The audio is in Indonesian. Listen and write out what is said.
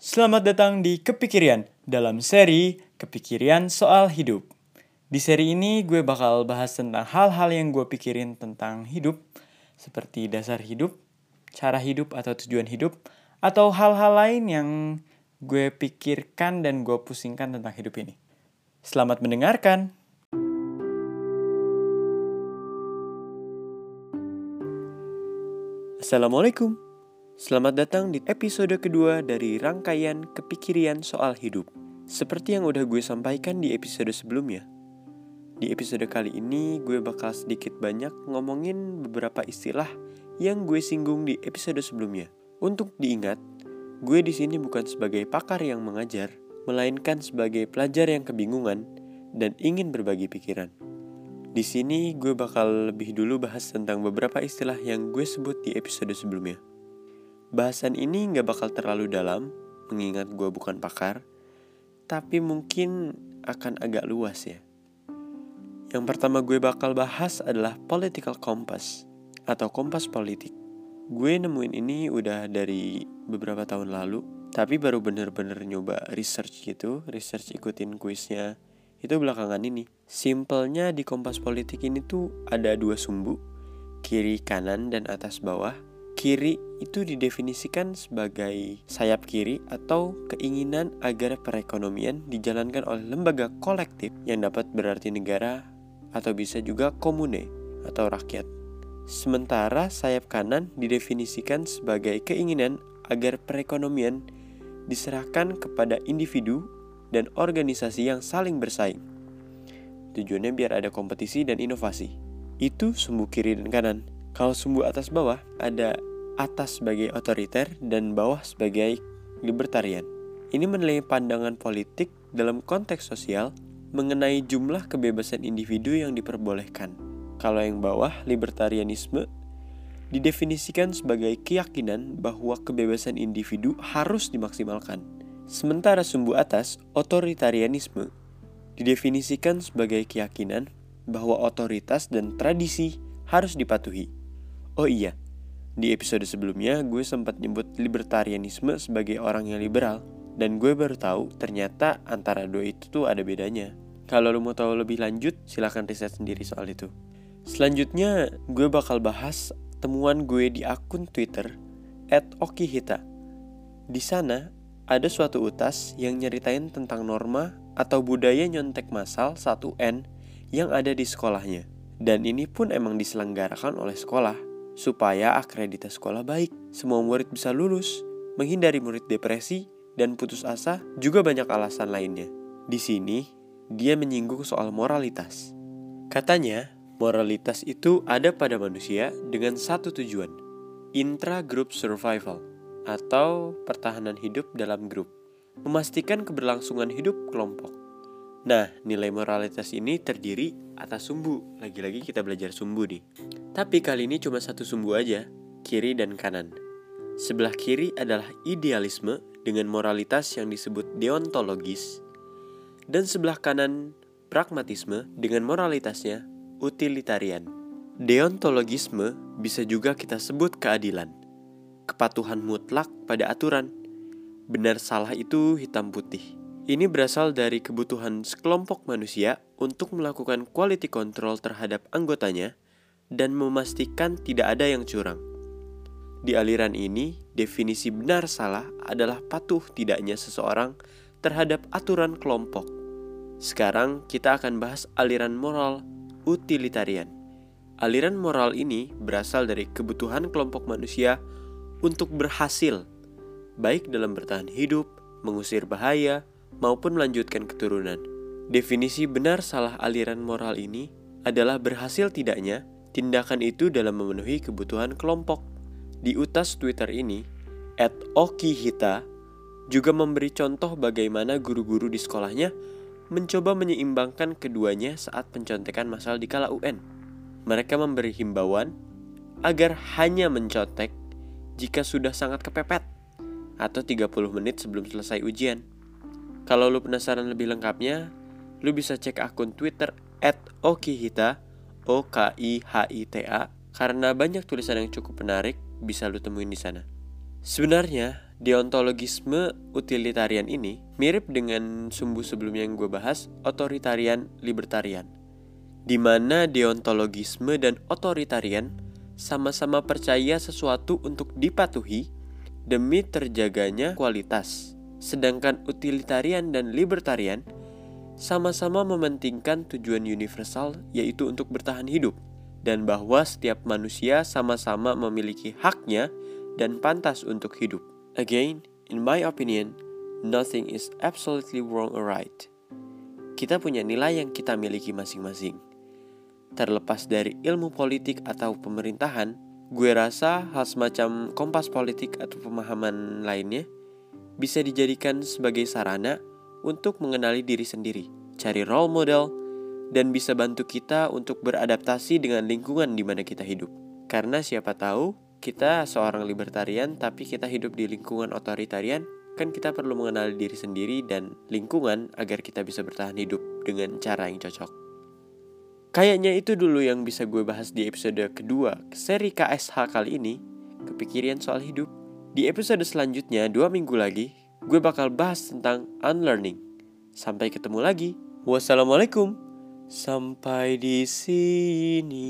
Selamat datang di Kepikirian dalam seri Kepikirian Soal Hidup. Di seri ini gue bakal bahas tentang hal-hal yang gue pikirin tentang hidup, seperti dasar hidup, cara hidup atau tujuan hidup, atau hal-hal lain yang gue pikirkan dan gue pusingkan tentang hidup ini. Selamat mendengarkan. Assalamualaikum. Selamat datang di episode kedua dari rangkaian kepikirian soal hidup. Seperti yang udah gue sampaikan di episode sebelumnya. Di episode kali ini gue bakal sedikit banyak ngomongin beberapa istilah yang gue singgung di episode sebelumnya. Untuk diingat, gue di sini bukan sebagai pakar yang mengajar, melainkan sebagai pelajar yang kebingungan dan ingin berbagi pikiran. Di sini gue bakal lebih dulu bahas tentang beberapa istilah yang gue sebut di episode sebelumnya. Bahasan ini nggak bakal terlalu dalam, mengingat gue bukan pakar, tapi mungkin akan agak luas ya. Yang pertama gue bakal bahas adalah political compass atau kompas politik. Gue nemuin ini udah dari beberapa tahun lalu, tapi baru bener-bener nyoba research gitu, research ikutin kuisnya itu belakangan ini. Simpelnya di kompas politik ini tuh ada dua sumbu, kiri kanan dan atas bawah Kiri itu didefinisikan sebagai sayap kiri atau keinginan agar perekonomian dijalankan oleh lembaga kolektif yang dapat berarti negara atau bisa juga komune atau rakyat. Sementara sayap kanan didefinisikan sebagai keinginan agar perekonomian diserahkan kepada individu dan organisasi yang saling bersaing. Tujuannya biar ada kompetisi dan inovasi. Itu sumbu kiri dan kanan. Kalau sumbu atas bawah ada atas sebagai otoriter dan bawah sebagai libertarian. Ini menilai pandangan politik dalam konteks sosial mengenai jumlah kebebasan individu yang diperbolehkan. Kalau yang bawah, libertarianisme didefinisikan sebagai keyakinan bahwa kebebasan individu harus dimaksimalkan. Sementara sumbu atas, otoritarianisme, didefinisikan sebagai keyakinan bahwa otoritas dan tradisi harus dipatuhi. Oh iya, di episode sebelumnya, gue sempat nyebut libertarianisme sebagai orang yang liberal. Dan gue baru tahu ternyata antara dua itu tuh ada bedanya. Kalau lo mau tahu lebih lanjut, silahkan riset sendiri soal itu. Selanjutnya, gue bakal bahas temuan gue di akun Twitter @okihita. Di sana, ada suatu utas yang nyeritain tentang norma atau budaya nyontek masal 1N yang ada di sekolahnya. Dan ini pun emang diselenggarakan oleh sekolah supaya akreditas sekolah baik, semua murid bisa lulus, menghindari murid depresi, dan putus asa juga banyak alasan lainnya. Di sini, dia menyinggung soal moralitas. Katanya, moralitas itu ada pada manusia dengan satu tujuan, intra-group survival, atau pertahanan hidup dalam grup, memastikan keberlangsungan hidup kelompok. Nah, nilai moralitas ini terdiri atas sumbu. Lagi-lagi kita belajar sumbu nih. Tapi kali ini cuma satu sumbu aja, kiri dan kanan. Sebelah kiri adalah idealisme dengan moralitas yang disebut deontologis, dan sebelah kanan pragmatisme dengan moralitasnya utilitarian. Deontologisme bisa juga kita sebut keadilan, kepatuhan mutlak pada aturan. Benar salah itu hitam putih. Ini berasal dari kebutuhan sekelompok manusia untuk melakukan quality control terhadap anggotanya dan memastikan tidak ada yang curang. Di aliran ini, definisi benar salah adalah patuh tidaknya seseorang terhadap aturan kelompok. Sekarang kita akan bahas aliran moral utilitarian. Aliran moral ini berasal dari kebutuhan kelompok manusia untuk berhasil, baik dalam bertahan hidup, mengusir bahaya, maupun melanjutkan keturunan. Definisi benar salah aliran moral ini adalah berhasil tidaknya tindakan itu dalam memenuhi kebutuhan kelompok. Di utas Twitter ini, at Okihita juga memberi contoh bagaimana guru-guru di sekolahnya mencoba menyeimbangkan keduanya saat pencontekan masal di kala UN. Mereka memberi himbauan agar hanya mencontek jika sudah sangat kepepet atau 30 menit sebelum selesai ujian. Kalau lu penasaran lebih lengkapnya, lu bisa cek akun Twitter Okihita O K I H I T A karena banyak tulisan yang cukup menarik bisa lu temuin di sana. Sebenarnya Deontologisme utilitarian ini mirip dengan sumbu sebelumnya yang gue bahas, otoritarian libertarian. Di mana deontologisme dan otoritarian sama-sama percaya sesuatu untuk dipatuhi demi terjaganya kualitas. Sedangkan utilitarian dan libertarian sama-sama mementingkan tujuan universal yaitu untuk bertahan hidup dan bahwa setiap manusia sama-sama memiliki haknya dan pantas untuk hidup. Again, in my opinion, nothing is absolutely wrong or right. Kita punya nilai yang kita miliki masing-masing. Terlepas dari ilmu politik atau pemerintahan, gue rasa hal semacam kompas politik atau pemahaman lainnya bisa dijadikan sebagai sarana untuk mengenali diri sendiri, cari role model, dan bisa bantu kita untuk beradaptasi dengan lingkungan di mana kita hidup. Karena siapa tahu kita seorang libertarian tapi kita hidup di lingkungan otoritarian, kan kita perlu mengenali diri sendiri dan lingkungan agar kita bisa bertahan hidup dengan cara yang cocok. Kayaknya itu dulu yang bisa gue bahas di episode kedua seri KSH kali ini, kepikiran soal hidup. Di episode selanjutnya, dua minggu lagi, gue bakal bahas tentang unlearning. Sampai ketemu lagi. Wassalamualaikum. Sampai di sini.